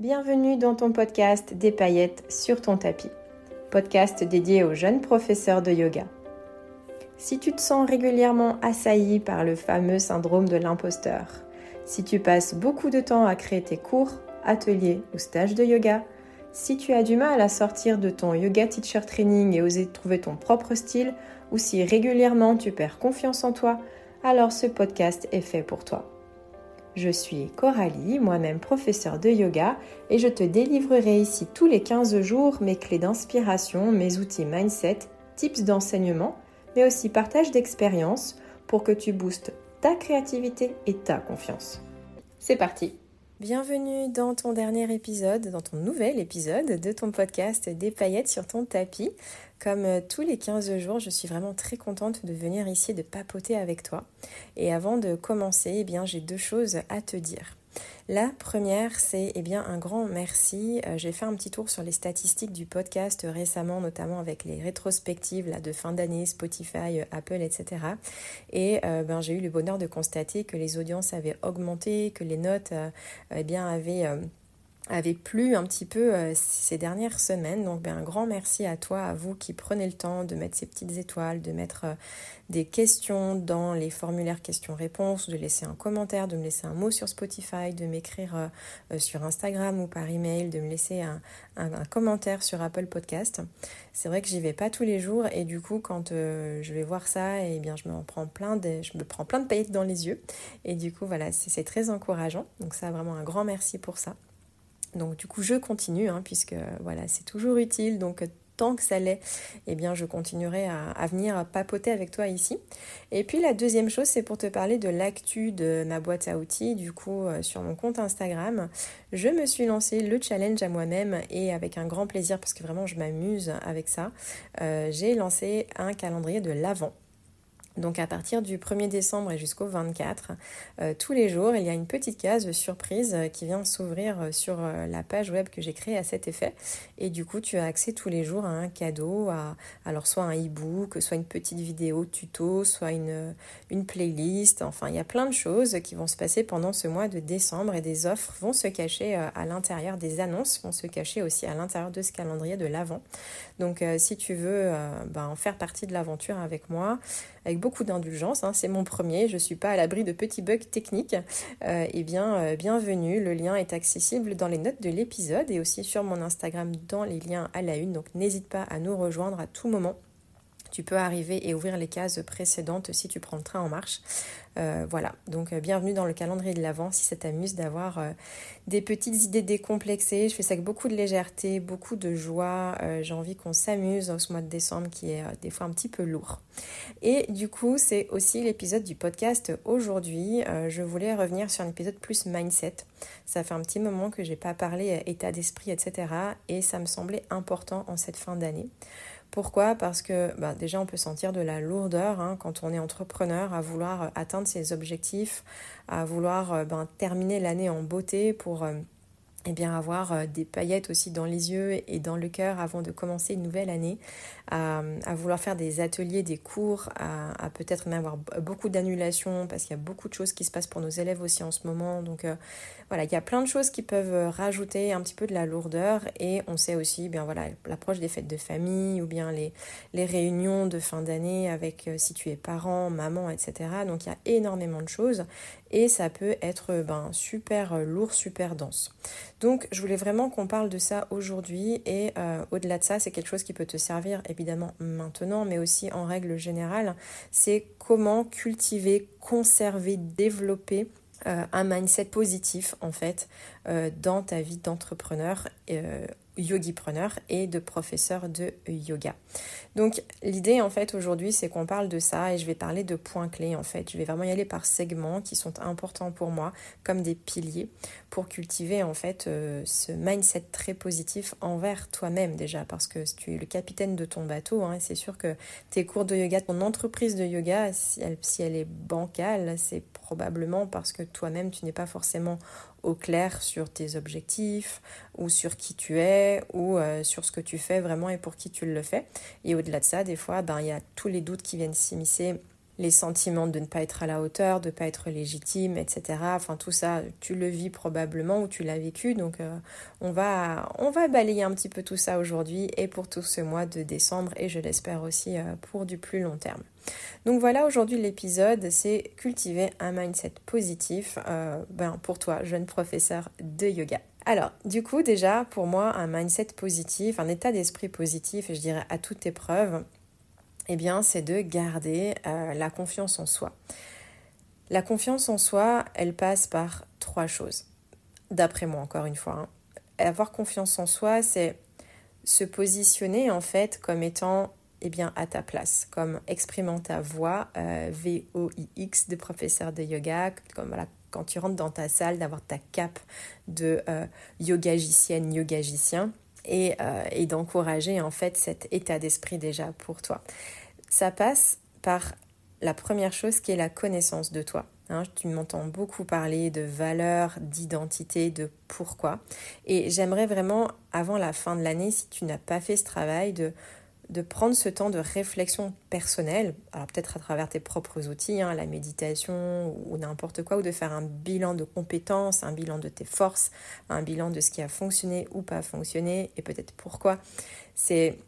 Bienvenue dans ton podcast Des paillettes sur ton tapis, podcast dédié aux jeunes professeurs de yoga. Si tu te sens régulièrement assailli par le fameux syndrome de l'imposteur, si tu passes beaucoup de temps à créer tes cours, ateliers ou stages de yoga, si tu as du mal à sortir de ton yoga teacher training et oser trouver ton propre style, ou si régulièrement tu perds confiance en toi, alors ce podcast est fait pour toi. Je suis Coralie, moi-même professeure de yoga, et je te délivrerai ici tous les 15 jours mes clés d'inspiration, mes outils mindset, tips d'enseignement, mais aussi partage d'expériences pour que tu boostes ta créativité et ta confiance. C'est parti Bienvenue dans ton dernier épisode, dans ton nouvel épisode de ton podcast Des paillettes sur ton tapis. Comme euh, tous les 15 jours, je suis vraiment très contente de venir ici de papoter avec toi. Et avant de commencer, eh bien, j'ai deux choses à te dire. La première, c'est eh bien un grand merci. Euh, j'ai fait un petit tour sur les statistiques du podcast récemment, notamment avec les rétrospectives de fin d'année, Spotify, euh, Apple, etc. Et ben, j'ai eu le bonheur de constater que les audiences avaient augmenté, que les notes eh bien, avaient avait plu un petit peu euh, ces dernières semaines. Donc ben, un grand merci à toi, à vous qui prenez le temps de mettre ces petites étoiles, de mettre euh, des questions dans les formulaires questions-réponses, de laisser un commentaire, de me laisser un mot sur Spotify, de m'écrire euh, sur Instagram ou par email, de me laisser un, commentaire sur Apple Podcast. C'est vrai que j'y vais pas tous les jours et du coup quand je vais voir ça, eh bien je me plein je me prends plein de paillettes dans les yeux et du coup voilà c'est très encourageant. Donc ça vraiment un grand merci pour ça. Donc du coup je continue hein, puisque voilà c'est toujours utile donc tant que ça l'est, eh bien je continuerai à, venir papoter avec toi ici. Et puis la deuxième chose, c'est pour te parler de l'actu de ma boîte à outils. Du coup, euh, sur mon compte Instagram, je me suis lancé le challenge à moi-même et avec un grand plaisir parce que vraiment je m'amuse avec ça. Euh, j'ai lancé un calendrier de l'avant. Donc à partir du 1er décembre et jusqu'au 24, euh, tous les jours, il y a une petite case surprise euh, qui vient s'ouvrir euh, sur la page web que j'ai créée à cet effet. Et du coup, tu as accès tous les jours à un cadeau, à alors soit un e-book, soit une petite vidéo tuto, soit une, une playlist. Enfin, il y a plein de choses qui vont se passer pendant ce mois de décembre et des offres vont se cacher à l'intérieur, des annonces vont se cacher aussi à l'intérieur de ce calendrier de l'avant. Donc si tu veux ben, en faire partie de l'aventure avec moi, avec beaucoup d'indulgence. Hein. C'est mon premier, je ne suis pas à l'abri de petits bugs techniques. Eh bien, euh, bienvenue. Le lien est accessible dans les notes de l'épisode et aussi sur mon Instagram dans les liens à la une. Donc n'hésite pas à nous rejoindre à tout moment tu peux arriver et ouvrir les cases précédentes si tu prends le train en marche. Euh, voilà, donc euh, bienvenue dans le calendrier de l'Avent si ça t'amuse d'avoir euh, des petites idées décomplexées. Je fais ça avec beaucoup de légèreté, beaucoup de joie. J'ai envie qu'on s'amuse dans ce mois de décembre qui est des fois un petit peu lourd. Et du coup, c'est aussi l'épisode du podcast aujourd'hui. je voulais revenir sur un épisode plus mindset. Ça fait un petit moment que j'ai pas parlé état d'esprit, etc. Et ça me semblait important en cette fin d'année. Pourquoi? Parce que bah, déjà on peut sentir de la lourdeur hein, quand on est entrepreneur à vouloir atteindre ses objectifs, à vouloir euh, ben, terminer l'année en beauté pour euh, eh bien avoir euh, des paillettes aussi dans les yeux et dans le cœur avant de commencer une nouvelle année, à, vouloir faire des ateliers, des cours, à, peut-être même avoir beaucoup d'annulations parce qu'il y a beaucoup de choses qui se passent pour nos élèves aussi en ce moment. Donc voilà, il y a plein de choses qui peuvent rajouter un petit peu de la lourdeur et on sait aussi, bien voilà, l'approche des fêtes de famille ou bien les, les réunions de fin d'année avec si tu es parent, maman, etc. Donc il y a énormément de choses et ça peut être ben, super lourd, super dense. Donc je voulais vraiment qu'on parle de ça aujourd'hui et euh, au-delà de ça, c'est quelque chose qui peut te servir évidemment maintenant, mais aussi en règle générale, c'est comment cultiver, conserver, développer euh, un mindset positif en fait euh, dans ta vie d'entrepreneur yogipreneur et de professeur de yoga. Donc l'idée en fait aujourd'hui c'est qu'on parle de ça et je vais parler de points clés en fait. Je vais vraiment y aller par segments qui sont importants pour moi comme des piliers pour cultiver en fait euh, ce mindset très positif envers toi-même déjà parce que tu es le capitaine de ton bateau hein, c'est sûr que tes cours de yoga, ton entreprise de yoga si elle, si elle est bancale c'est probablement parce que toi-même tu n'es pas forcément au clair sur tes objectifs ou sur qui tu es ou euh, sur ce que tu fais vraiment et pour qui tu le fais. Et au-delà de ça, des fois, ben, il y a tous les doutes qui viennent s'immiscer les sentiments de ne pas être à la hauteur, de ne pas être légitime, etc. Enfin tout ça, tu le vis probablement ou tu l'as vécu. Donc euh, on, va, on va balayer un petit peu tout ça aujourd'hui et pour tout ce mois de décembre et je l'espère aussi euh, pour du plus long terme. Donc voilà, aujourd'hui l'épisode, c'est cultiver un mindset positif euh, ben, pour toi, jeune professeur de yoga. Alors, du coup, déjà, pour moi, un mindset positif, un état d'esprit positif, je dirais à toute épreuve, eh bien, c'est de garder euh, la confiance en soi. La confiance en soi, elle passe par trois choses. D'après moi, encore une fois. Hein. Avoir confiance en soi, c'est se positionner en fait comme étant eh bien, à ta place, comme exprimant ta voix, euh, V-O-I-X, de professeur de yoga, comme voilà, quand tu rentres dans ta salle, d'avoir ta cape de euh, yogagicienne, yogagicien et, euh, et d'encourager en fait cet état d'esprit déjà pour toi. Ça passe par la première chose qui est la connaissance de toi. Hein, tu m'entends beaucoup parler de valeur, d'identité, de pourquoi. Et j'aimerais vraiment, avant la fin de l'année, si tu n'as pas fait ce travail, de de prendre ce temps de réflexion personnelle, alors peut-être à travers tes propres outils, hein, la méditation ou n'importe quoi, ou de faire un bilan de compétences, un bilan de tes forces, un bilan de ce qui a fonctionné ou pas fonctionné, et peut-être pourquoi. C'est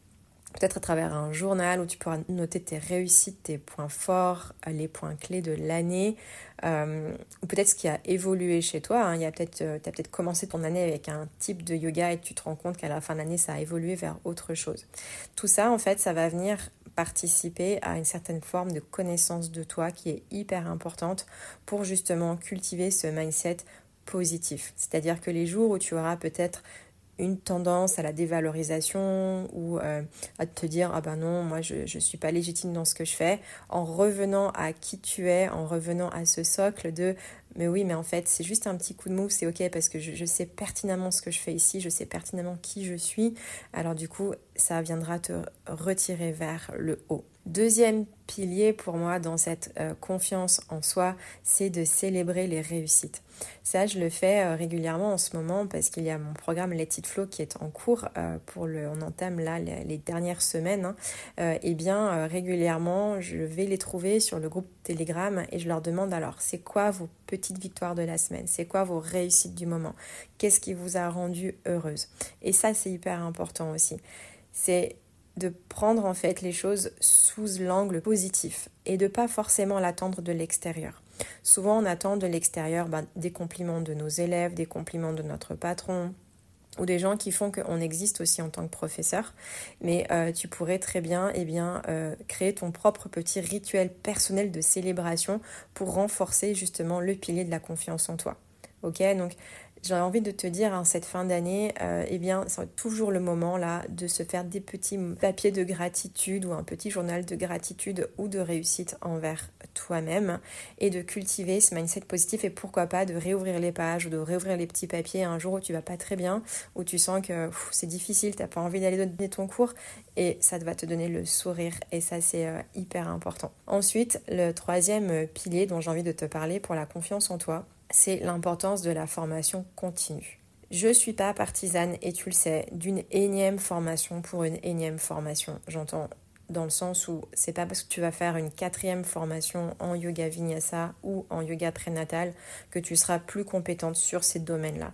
peut-être à travers un journal où tu pourras noter tes réussites, tes points forts, les points clés de l'année, euh, ou peut-être ce qui a évolué chez toi. Hein. Il y peut-être, euh, tu as peut-être commencé ton année avec un type de yoga et tu te rends compte qu'à la fin de l'année, ça a évolué vers autre chose. Tout ça, en fait, ça va venir participer à une certaine forme de connaissance de toi qui est hyper importante pour justement cultiver ce mindset positif. C'est-à-dire que les jours où tu auras peut-être une tendance à la dévalorisation ou euh, à te dire ah ben non moi je ne suis pas légitime dans ce que je fais. En revenant à qui tu es en revenant à ce socle de mais oui mais en fait c'est juste un petit coup de mou c'est ok parce que je, sais pertinemment ce que je fais ici je sais pertinemment qui je suis. Alors du coup ça viendra te retirer vers le haut. Deuxième pilier pour moi dans cette euh, confiance en soi, c'est de célébrer les réussites. Ça, je le fais euh, régulièrement en ce moment parce qu'il y a mon programme Let It Flow qui est en cours. Euh, pour le, on entame là les, dernières semaines. Hein. et bien, régulièrement, je vais les trouver sur le groupe Telegram et je leur demande alors, c'est quoi vos petites victoires de la semaine? C'est quoi vos réussites du moment? Qu'est-ce qui vous a rendu heureuse? Et ça, c'est hyper important aussi. C'est de prendre en fait les choses sous l'angle positif et de pas forcément l'attendre de l'extérieur. Souvent on attend de l'extérieur bah, des compliments de nos élèves, des compliments de notre patron, ou des gens qui font qu'on existe aussi en tant que professeur, mais euh, tu pourrais très bien, eh bien euh, créer ton propre petit rituel personnel de célébration pour renforcer justement le pilier de la confiance en toi. Ok, j'ai envie de te dire en cette fin d'année, euh, eh bien, c'est toujours le moment là de se faire des petits papiers de gratitude ou un petit journal de gratitude ou de réussite envers toi-même et de cultiver ce mindset positif et pourquoi pas de réouvrir les pages ou de réouvrir les petits papiers un jour où tu vas pas très bien, où tu sens que c'est difficile, tu n'as pas envie d'aller donner ton cours et ça va te donner le sourire et ça c'est euh, hyper important. Ensuite, le troisième pilier dont j'ai envie de te parler pour la confiance en toi, c'est l'importance de la formation continue. Je ne suis pas partisane, et tu le sais, d'une énième formation pour une énième formation. J'entends dans le sens où c'est pas parce que tu vas faire une quatrième formation en yoga vinyasa ou en yoga prénatal que tu seras plus compétente sur ces domaines-là.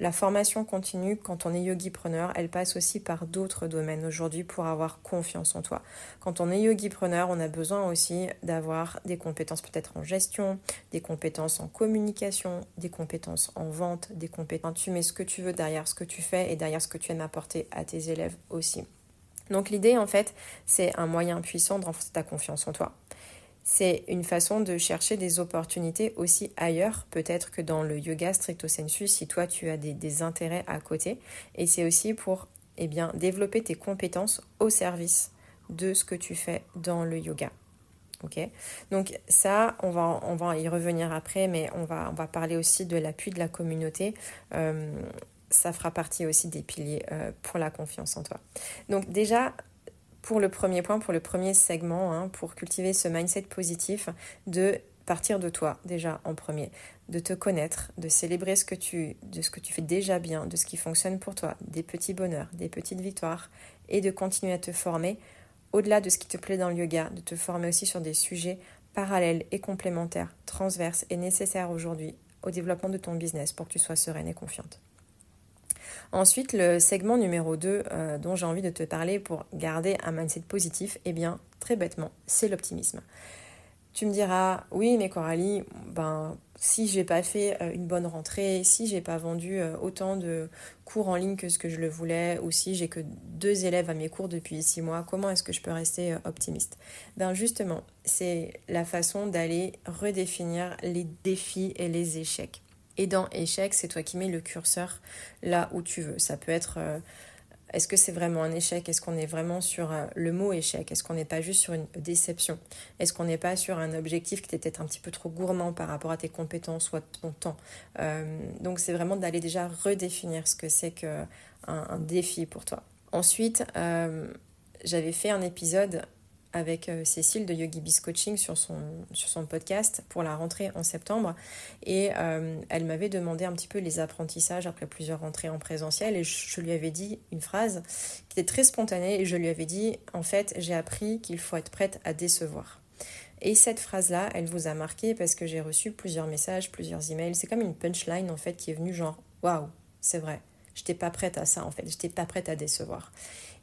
La formation continue, quand on est yogi-preneur, elle passe aussi par d'autres domaines aujourd'hui pour avoir confiance en toi. Quand on est yogi-preneur, on a besoin aussi d'avoir des compétences peut-être en gestion, des compétences en communication, des compétences en vente, des compétences. Tu mets ce que tu veux derrière ce que tu fais et derrière ce que tu aimes apporter à tes élèves aussi. Donc l'idée, en fait, c'est un moyen puissant de renforcer ta confiance en toi c'est une façon de chercher des opportunités aussi ailleurs, peut-être que dans le yoga stricto sensu, si toi tu as des, intérêts à côté. Et c'est aussi pour eh développer tes compétences au service de ce que tu fais dans le yoga. Ok? Donc ça, on va, on va y revenir après, mais on va, on va parler aussi de l'appui de la communauté. Euh, ça fera partie aussi des piliers euh, pour la confiance en toi. Donc déjà, pour le premier point, pour le premier segment, hein, pour cultiver ce mindset positif, de partir de toi déjà en premier, de te connaître, de célébrer ce que tu, de ce que tu fais déjà bien, de ce qui fonctionne pour toi, des petits bonheurs, des petites victoires, et de continuer à te former au-delà de ce qui te plaît dans le yoga, de te former aussi sur des sujets parallèles et complémentaires, transverses et nécessaires aujourd'hui au développement de ton business pour que tu sois sereine et confiante. Ensuite, le segment numéro 2 euh, dont j'ai envie de te parler pour garder un mindset positif, eh bien, très bêtement, c'est l'optimisme. Tu me diras, oui, mais Coralie, ben, si j'ai pas fait euh, une bonne rentrée, si j'ai pas vendu euh, autant de cours en ligne que ce que je le voulais, ou si j'ai que deux élèves à mes cours depuis six mois, comment est-ce que je peux rester optimiste? Ben justement, c'est la façon d'aller redéfinir les défis et les échecs. Et dans échec, c'est toi qui mets le curseur là où tu veux. Ça peut être est-ce que c'est vraiment un échec? Est-ce qu'on est vraiment sur euh, le mot échec? Est-ce qu'on n'est pas juste sur une déception? Est-ce qu'on n'est pas sur un objectif qui était peut-être un petit peu trop gourmand par rapport à tes compétences ou à ton temps? Euh, Donc c'est vraiment d'aller déjà redéfinir ce que c'est qu'un un défi pour toi. Ensuite, euh, j'avais fait un épisode avec euh, Cécile de Yogi Biz Coaching sur son, sur son podcast pour la rentrée en septembre. Et euh, elle m'avait demandé un petit peu les apprentissages après plusieurs rentrées en présentiel. Et je, lui avais dit une phrase qui était très spontanée. Et je lui avais dit, en fait, j'ai appris qu'il faut être prête à décevoir. Et cette phrase-là, elle vous a marqué parce que j'ai reçu plusieurs messages, plusieurs emails. C'est comme une punchline en fait qui est venue genre, waouh, c'est vrai. Je n'étais pas prête à ça en fait. Je n'étais pas prête à décevoir.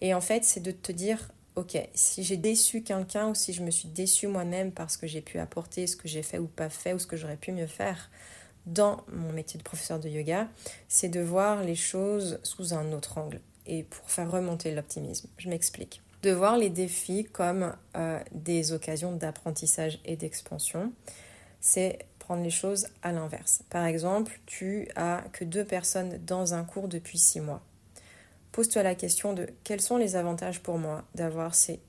Et en fait, c'est de te dire, ok, si j'ai déçu quelqu'un ou si je me suis déçu moi-même parce que j'ai pu apporter ce que j'ai fait ou pas fait ou ce que j'aurais pu mieux faire dans mon métier de professeur de yoga, c'est de voir les choses sous un autre angle et pour faire remonter l'optimisme. Je m'explique. De voir les défis comme euh, des occasions d'apprentissage et d'expansion, c'est prendre les choses à l'inverse. Par exemple, tu as que deux personnes dans un cours depuis six mois pose-toi la question de quels sont les avantages pour moi d'avoir ces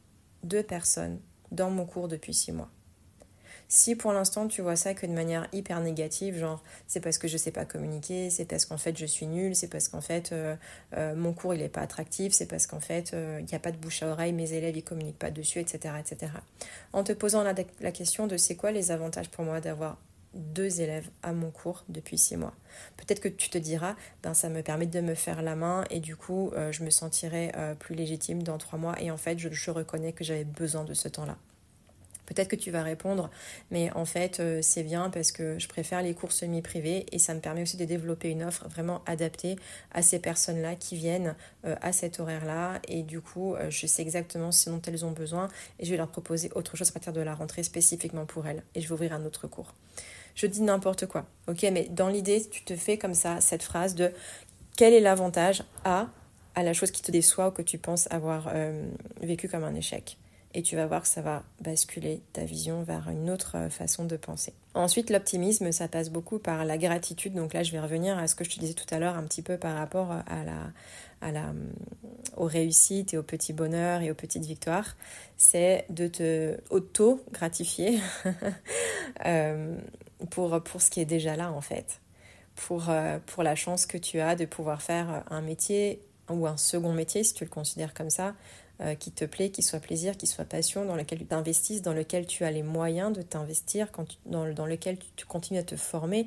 deux personnes dans mon cours depuis six mois. Si pour l'instant tu vois ça que de manière hyper négative, genre c'est parce que je ne sais pas communiquer, c'est parce qu'en fait je suis nulle, c'est parce qu'en fait euh, euh, mon cours il n'est pas attractif, c'est parce qu'en fait euh, il n'y a pas de bouche à oreille, mes élèves ils communiquent pas dessus, etc. etc. En te posant la question de c'est quoi les avantages pour moi d'avoir deux élèves à mon cours depuis six mois. Peut-être que tu te diras, ben ça me permet de me faire la main et du coup euh, je me sentirai euh, plus légitime dans trois mois et en fait je, reconnais que j'avais besoin de ce temps-là. Peut-être que tu vas répondre, mais en fait, euh, c'est bien parce que je préfère les cours semi-privés et ça me permet aussi de développer une offre vraiment adaptée à ces personnes-là qui viennent à cet horaire-là. Et du coup, je sais exactement ce dont elles ont besoin et je vais leur proposer autre chose à partir de la rentrée spécifiquement pour elles. Et je vais ouvrir un autre cours je dis n'importe quoi. Ok, mais dans l'idée, tu te fais comme ça cette phrase de quel est l'avantage à à la chose qui te déçoit ou que tu penses avoir euh, vécu comme un échec? Et tu vas voir que ça va basculer ta vision vers une autre euh, façon de penser. Ensuite, l'optimisme, ça passe beaucoup par la gratitude. Donc là, je vais revenir à ce que je te disais tout à l'heure un petit peu par rapport à la, à la, aux réussites et aux petits bonheurs et aux petites victoires. C'est de te auto-gratifier euh, pour, pour ce qui est déjà là en fait. Pour, euh, pour la chance que tu as de pouvoir faire un métier ou un second métier, si tu le considères comme ça, euh, qui te plaît, qui soit plaisir, qui soit passion, dans lequel tu t'investisses, dans lequel tu as les moyens de t'investir, dans, dans lequel tu, continues à te former,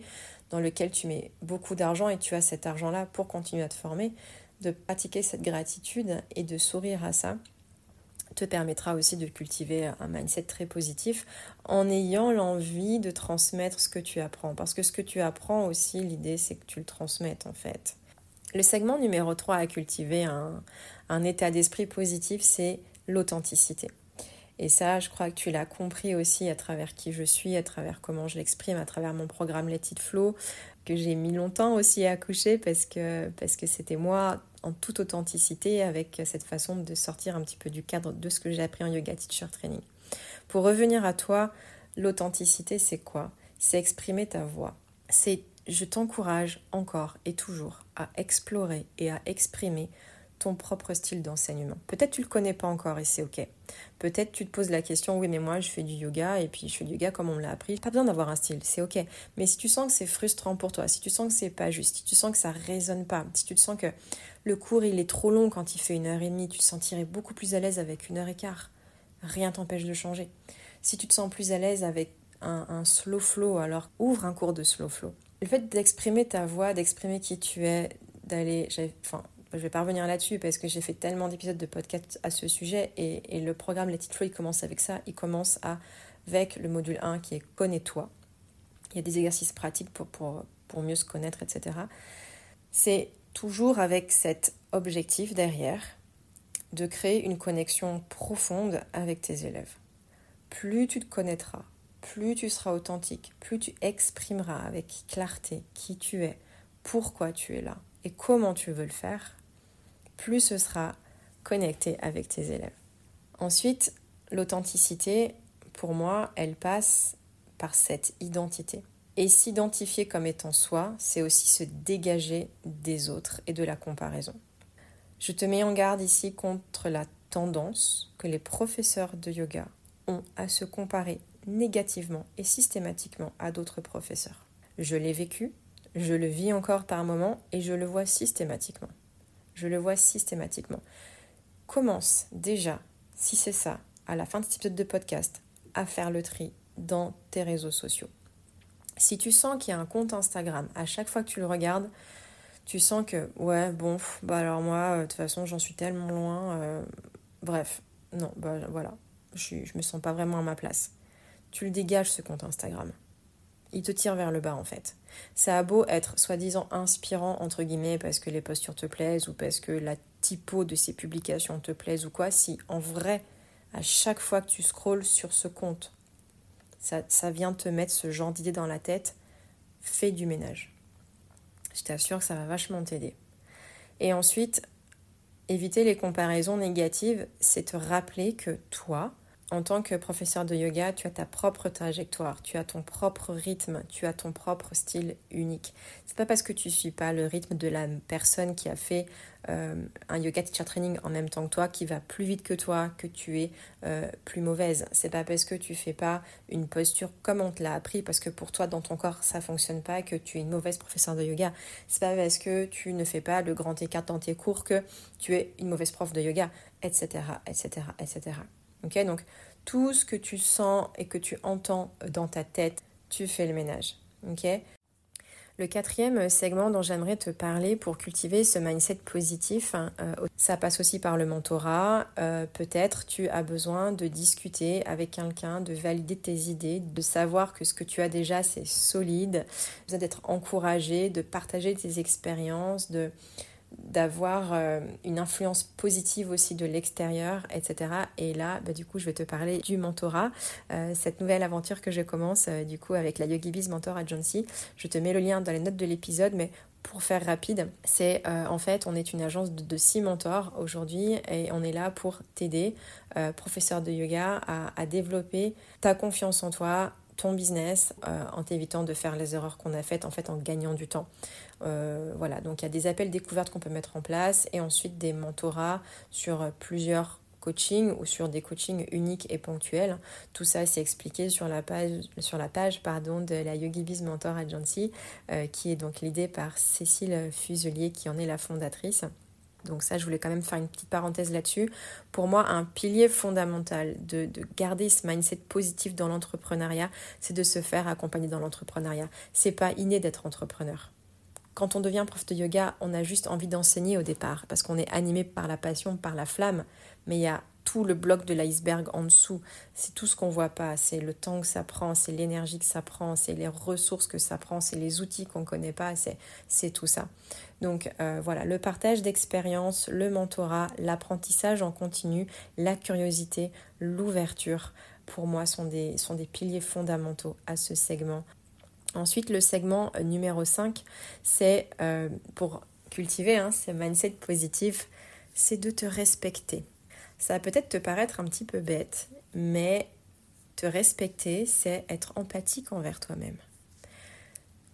dans lequel tu mets beaucoup d'argent et tu as cet argent-là pour continuer à te former, de pratiquer cette gratitude et de sourire à ça te permettra aussi de cultiver un mindset très positif en ayant l'envie de transmettre ce que tu apprends. Parce que ce que tu apprends aussi, l'idée c'est que tu le transmettes en fait. Le segment numéro 3 à cultiver un, un état d'esprit positif, c'est l'authenticité. Et ça, je crois que tu l'as compris aussi à travers qui je suis, à travers comment je l'exprime, à travers mon programme Let It Flow, que j'ai mis longtemps aussi à accoucher parce que parce que c'était moi en toute authenticité avec cette façon de sortir un petit peu du cadre de ce que j'ai appris en yoga teacher training. Pour revenir à toi, l'authenticité c'est quoi? C'est exprimer ta voix. C'est je t'encourage encore et toujours à explorer et à exprimer ton propre style d'enseignement. Peut-être tu le connais pas encore et c'est ok. Peut-être tu te poses la question, oui mais moi je fais du yoga et puis je fais du yoga comme on me l'a appris. Pas besoin d'avoir un style, c'est ok. Mais si tu sens que c'est frustrant pour toi, si tu sens que c'est pas juste, si tu sens que ça résonne pas, si tu te sens que le cours il est trop long quand il fait une heure et demie, tu te sentirais beaucoup plus à l'aise avec une heure et quart. Rien t'empêche de changer. Si tu te sens plus à l'aise avec un, un slow flow, alors ouvre un cours de slow flow. Le fait d'exprimer ta voix, d'exprimer qui tu es, d'aller, enfin je vais pas revenir là-dessus parce que j'ai fait tellement d'épisodes de podcast à ce sujet et, le programme Let It Flow, il commence avec ça. Il commence à avec le module 1 qui est Connais-toi. Il y a des exercices pratiques pour, pour, pour mieux se connaître, etc. C'est toujours avec cet objectif derrière de créer une connexion profonde avec tes élèves. Plus tu te connaîtras, plus tu seras authentique, plus tu exprimeras avec clarté qui tu es, pourquoi tu es là et comment tu veux le faire, plus ce sera connecté avec tes élèves. Ensuite, l'authenticité, pour moi, elle passe par cette identité. Et s'identifier comme étant soi, c'est aussi se dégager des autres et de la comparaison. Je te mets en garde ici contre la tendance que les professeurs de yoga ont à se comparer négativement et systématiquement à d'autres professeurs. Je l'ai vécu, je le vis encore par moments et je le vois systématiquement. Je le vois systématiquement. Commence déjà, si c'est ça, à la fin de cet épisode de podcast, à faire le tri dans tes réseaux sociaux. Si tu sens qu'il y a un compte Instagram, à chaque fois que tu le regardes, tu sens que, ouais, bon, bah alors moi, euh, de toute façon, j'en suis tellement loin. Euh, bref, non, bah voilà, je, je me sens pas vraiment à ma place. Tu le dégages, ce compte Instagram. Il te tire vers le bas, en fait. Ça a beau être soi-disant inspirant, entre guillemets, parce que les postures te plaisent ou parce que la typo de ces publications te plaise ou quoi, si en vrai, à chaque fois que tu scrolles sur ce compte, ça, ça vient te mettre ce genre d'idée dans la tête, fais du ménage. Je t'assure que ça va vachement t'aider. Et ensuite, éviter les comparaisons négatives, c'est te rappeler que toi, en tant que professeur de yoga, tu as ta propre trajectoire, tu as ton propre rythme, tu as ton propre style unique. C'est pas parce que tu suis pas le rythme de la personne qui a fait euh, un yoga teacher training en même temps que toi, qui va plus vite que toi, que tu es euh, plus mauvaise. C'est pas parce que tu fais pas une posture comme on te l'a appris, parce que pour toi dans ton corps ça fonctionne pas, que tu es une mauvaise professeur de yoga. C'est pas parce que tu ne fais pas le grand écart dans tes cours que tu es une mauvaise prof de yoga, etc., etc., etc. Donc tout ce que tu sens et que tu entends dans ta tête, tu fais le ménage. Le quatrième segment dont j'aimerais te parler pour cultiver ce mindset positif, hein, euh, ça passe aussi par le mentorat. Euh, peut-être tu as besoin de discuter avec quelqu'un, de valider tes idées, de savoir que ce que tu as déjà c'est solide, d'être encouragé, de partager tes expériences, de d'avoir euh, une influence positive aussi de l'extérieur, etc. Et là, bah, du coup, je vais te parler du mentorat, euh, cette nouvelle aventure que je commence euh, du coup avec la YogiBiz Mentor Agency. Je te mets le lien dans les notes de l'épisode, mais pour faire rapide, c'est en fait, on est une agence de, six mentors aujourd'hui et on est là pour t'aider, professeur de yoga, à développer ta confiance en toi, ton business euh, en t'évitant de faire les erreurs qu'on a faites en fait en gagnant du temps. Euh, voilà, donc il y a des appels découvertes qu'on peut mettre en place et ensuite des mentorats sur plusieurs coachings ou sur des coachings uniques et ponctuels. Tout ça c'est expliqué sur la page, sur la page pardon, de la YogiBiz Mentor Agency euh, qui est donc l'idée par Cécile Fuselier qui en est la fondatrice. Donc ça, je voulais quand même faire une petite parenthèse là-dessus. Pour moi, un pilier fondamental de, garder ce mindset positif dans l'entrepreneuriat, c'est de se faire accompagner dans l'entrepreneuriat. C'est pas inné d'être entrepreneur. Quand on devient prof de yoga, on a juste envie d'enseigner au départ parce qu'on est animé par la passion, par la flamme. Mais il y a tout le bloc de l'iceberg en dessous. C'est tout ce qu'on voit pas. C'est le temps que ça prend, c'est l'énergie que ça prend, c'est les ressources que ça prend, c'est les outils qu'on connaît pas. C'est tout ça. Donc euh, voilà, le partage d'expérience, le mentorat, l'apprentissage en continu, la curiosité, l'ouverture, pour moi, sont des, piliers fondamentaux à ce segment. Ensuite, le segment euh, numéro 5, c'est euh, pour cultiver hein, mindset positif, c'est de te respecter. Ça va peut-être te paraître un petit peu bête, mais te respecter, c'est être empathique envers toi-même.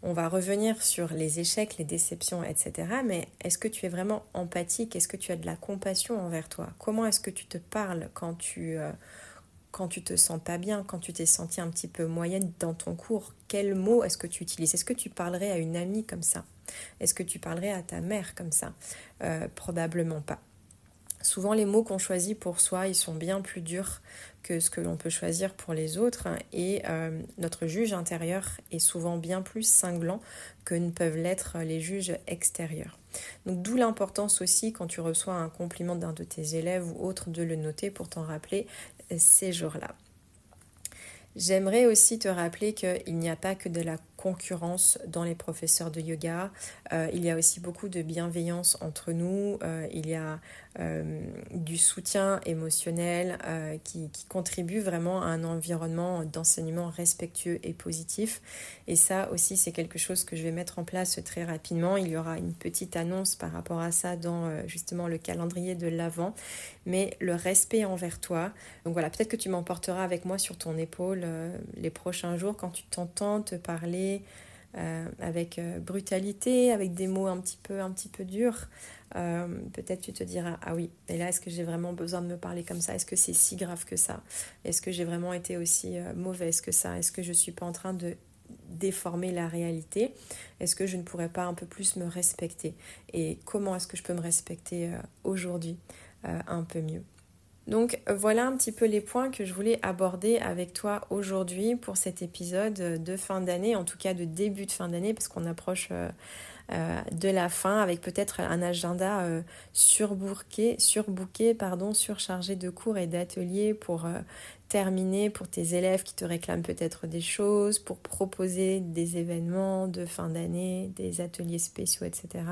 On va revenir sur les échecs, les déceptions, etc. Mais est-ce que tu es vraiment empathique? Est-ce que tu as de la compassion envers toi? Comment est-ce que tu te parles quand tu, euh, quand tu te sens pas bien, quand tu t'es senti un petit peu moyenne dans ton cours? Quels mots est-ce que tu utilises? Est-ce que tu parlerais à une amie comme ça? Est-ce que tu parlerais à ta mère comme ça? Euh, Probablement pas. Souvent, les mots qu'on choisit pour soi, ils sont bien plus durs que ce que l'on peut choisir pour les autres. Et euh, notre juge intérieur est souvent bien plus cinglant que ne peuvent l'être les juges extérieurs. Donc d'où l'importance aussi quand tu reçois un compliment d'un de tes élèves ou autre de le noter pour t'en rappeler ces jours-là. J'aimerais aussi te rappeler qu'il n'y a pas que de la concurrence dans les professeurs de yoga. Euh, il y a aussi beaucoup de bienveillance entre nous. Euh, il y a euh, du soutien émotionnel qui, qui, contribue vraiment à un environnement d'enseignement respectueux et positif. Et ça aussi, c'est quelque chose que je vais mettre en place très rapidement. Il y aura une petite annonce par rapport à ça dans justement le calendrier de l'Avent. Mais le respect envers toi. Donc voilà, peut-être que tu m'emporteras avec moi sur ton épaule les prochains jours quand tu t'entends te parler euh, avec euh, brutalité, avec des mots un petit peu, un petit peu durs, euh, peut-être tu te diras ah oui, mais là est-ce que j'ai vraiment besoin de me parler comme ça? Est-ce que c'est si grave que ça? Est-ce que j'ai vraiment été aussi mauvaise que ça? Est-ce que je suis pas en train de déformer la réalité? Est-ce que je ne pourrais pas un peu plus me respecter? Et comment est-ce que je peux me respecter aujourd'hui un peu mieux? Donc voilà un petit peu les points que je voulais aborder avec toi aujourd'hui pour cet épisode de fin d'année, en tout cas de début de fin d'année, parce qu'on approche euh, euh, de la fin avec peut-être un agenda euh, surbooké, pardon, surchargé de cours et d'ateliers pour terminer pour tes élèves qui te réclament peut-être des choses, pour proposer des événements de fin d'année, des ateliers spéciaux, etc.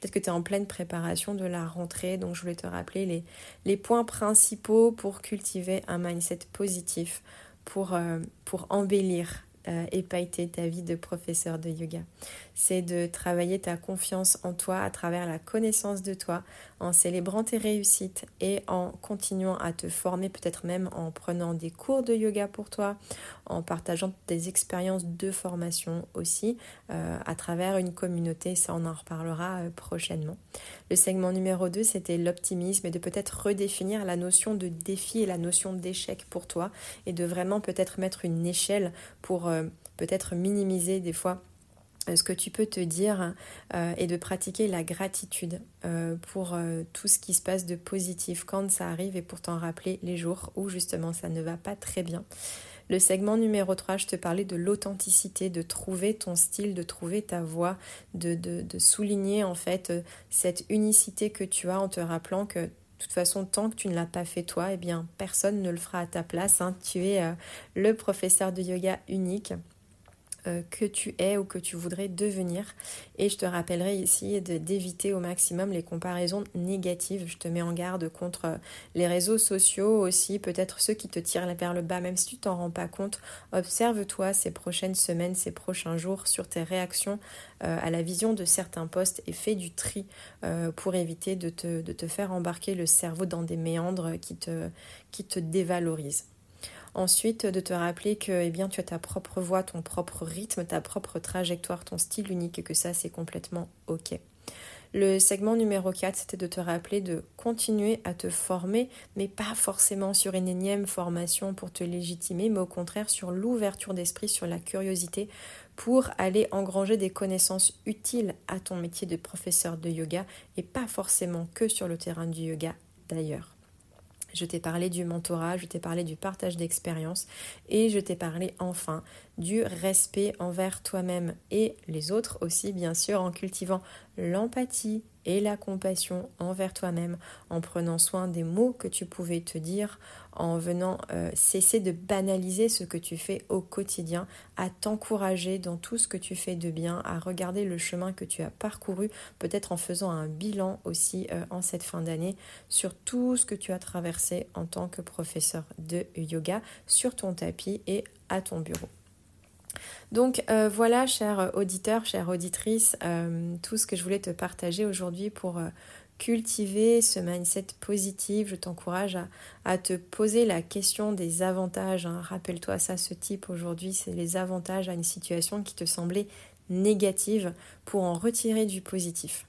Peut-être que tu es en pleine préparation de la rentrée, donc je voulais te rappeler les, points principaux pour cultiver un mindset positif, pour, euh, embellir euh, épailler ta vie de professeur de yoga. C'est de travailler ta confiance en toi à travers la connaissance de toi, en célébrant tes réussites et en continuant à te former, peut-être même en prenant des cours de yoga pour toi, en partageant des expériences de formation aussi euh, à travers une communauté. Ça, on en reparlera euh, prochainement. Le segment numéro 2, c'était l'optimisme et de peut-être redéfinir la notion de défi et la notion d'échec pour toi et de vraiment peut-être mettre une échelle pour euh, peut-être minimiser des fois ce que tu peux te dire et de pratiquer la gratitude pour tout ce qui se passe de positif quand ça arrive et pour t'en rappeler les jours où justement ça ne va pas très bien. Le segment numéro 3, je te parlais de l'authenticité, de trouver ton style, de trouver ta voix, de, de, souligner en fait cette unicité que tu as en te rappelant que de toute façon, tant que tu ne l'as pas fait toi, eh bien, personne ne le fera à ta place. Hein. Tu es euh, le professeur de yoga unique. Euh, que tu es ou que tu voudrais devenir. Et je te rappellerai ici d'éviter au maximum les comparaisons négatives. Je te mets en garde contre euh, les réseaux sociaux aussi, peut-être ceux qui te tirent vers le bas, même si tu t'en rends pas compte. Observe-toi ces prochaines semaines, ces prochains jours sur tes réactions euh, à la vision de certains postes et fais du tri pour éviter de te, faire embarquer le cerveau dans des méandres qui te, qui te dévalorisent. Ensuite, de te rappeler que eh bien, tu as ta propre voix, ton propre rythme, ta propre trajectoire, ton style unique et que ça, c'est complètement OK. Le segment numéro 4, c'était de te rappeler de continuer à te former, mais pas forcément sur une énième formation pour te légitimer, mais au contraire sur l'ouverture d'esprit, sur la curiosité, pour aller engranger des connaissances utiles à ton métier de professeur de yoga, et pas forcément que sur le terrain du yoga d'ailleurs. Je t'ai parlé du mentorat, je t'ai parlé du partage d'expérience et je t'ai parlé enfin du respect envers toi-même et les autres aussi, bien sûr, en cultivant l'empathie et la compassion envers toi-même, en prenant soin des mots que tu pouvais te dire, en venant euh, cesser de banaliser ce que tu fais au quotidien, à t'encourager dans tout ce que tu fais de bien, à regarder le chemin que tu as parcouru, peut-être en faisant un bilan aussi euh, en cette fin d'année sur tout ce que tu as traversé en tant que professeur de yoga sur ton tapis et à ton bureau. Donc euh, voilà, chers auditeurs, chères auditrices, euh, tout ce que je voulais te partager aujourd'hui pour euh, cultiver ce mindset positif. Je t'encourage à, te poser la question des avantages. Hein. Rappelle-toi ça, ce type aujourd'hui, c'est les avantages à une situation qui te semblait négative pour en retirer du positif.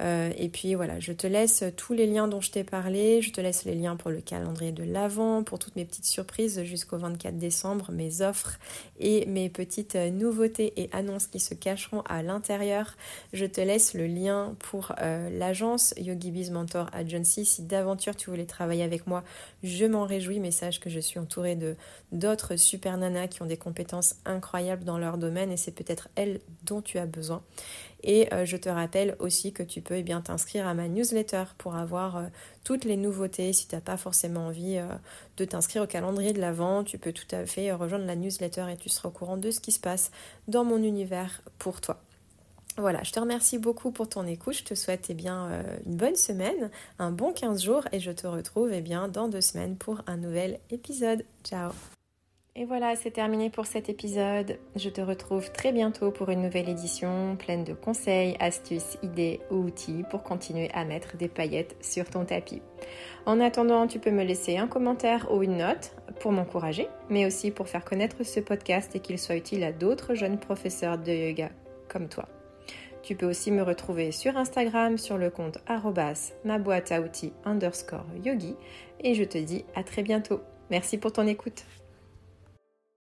Euh, et puis voilà, je te laisse tous les liens dont je t'ai parlé, je te laisse les liens pour le calendrier de l'Avent, pour toutes mes petites surprises jusqu'au 24 décembre, mes offres et mes petites nouveautés et annonces qui se cacheront à l'intérieur. Je te laisse le lien pour euh, l'agence Yogi Mentor Agency. Si d'aventure tu voulais travailler avec moi, je m'en réjouis, mais sache que je suis entourée de d'autres super nanas qui ont des compétences incroyables dans leur domaine et c'est peut-être elles dont tu as besoin. Et euh, je te rappelle aussi que tu peux eh bien t'inscrire à ma newsletter pour avoir euh, toutes les nouveautés. Si tu n'as pas forcément envie de t'inscrire au calendrier de l'Avent, tu peux tout à fait rejoindre la newsletter et tu seras au courant de ce qui se passe dans mon univers pour toi. Voilà, je te remercie beaucoup pour ton écoute. Je te souhaite eh bien, une bonne semaine, un bon 15 jours et je te retrouve eh bien, dans deux semaines pour un nouvel épisode. Ciao et voilà, c'est terminé pour cet épisode. Je te retrouve très bientôt pour une nouvelle édition pleine de conseils, astuces, idées ou outils pour continuer à mettre des paillettes sur ton tapis. En attendant, tu peux me laisser un commentaire ou une note pour m'encourager, mais aussi pour faire connaître ce podcast et qu'il soit utile à d'autres jeunes professeurs de yoga comme toi. Tu peux aussi me retrouver sur Instagram sur le compte ma boîte à outils underscore yogi et je te dis à très bientôt. Merci pour ton écoute.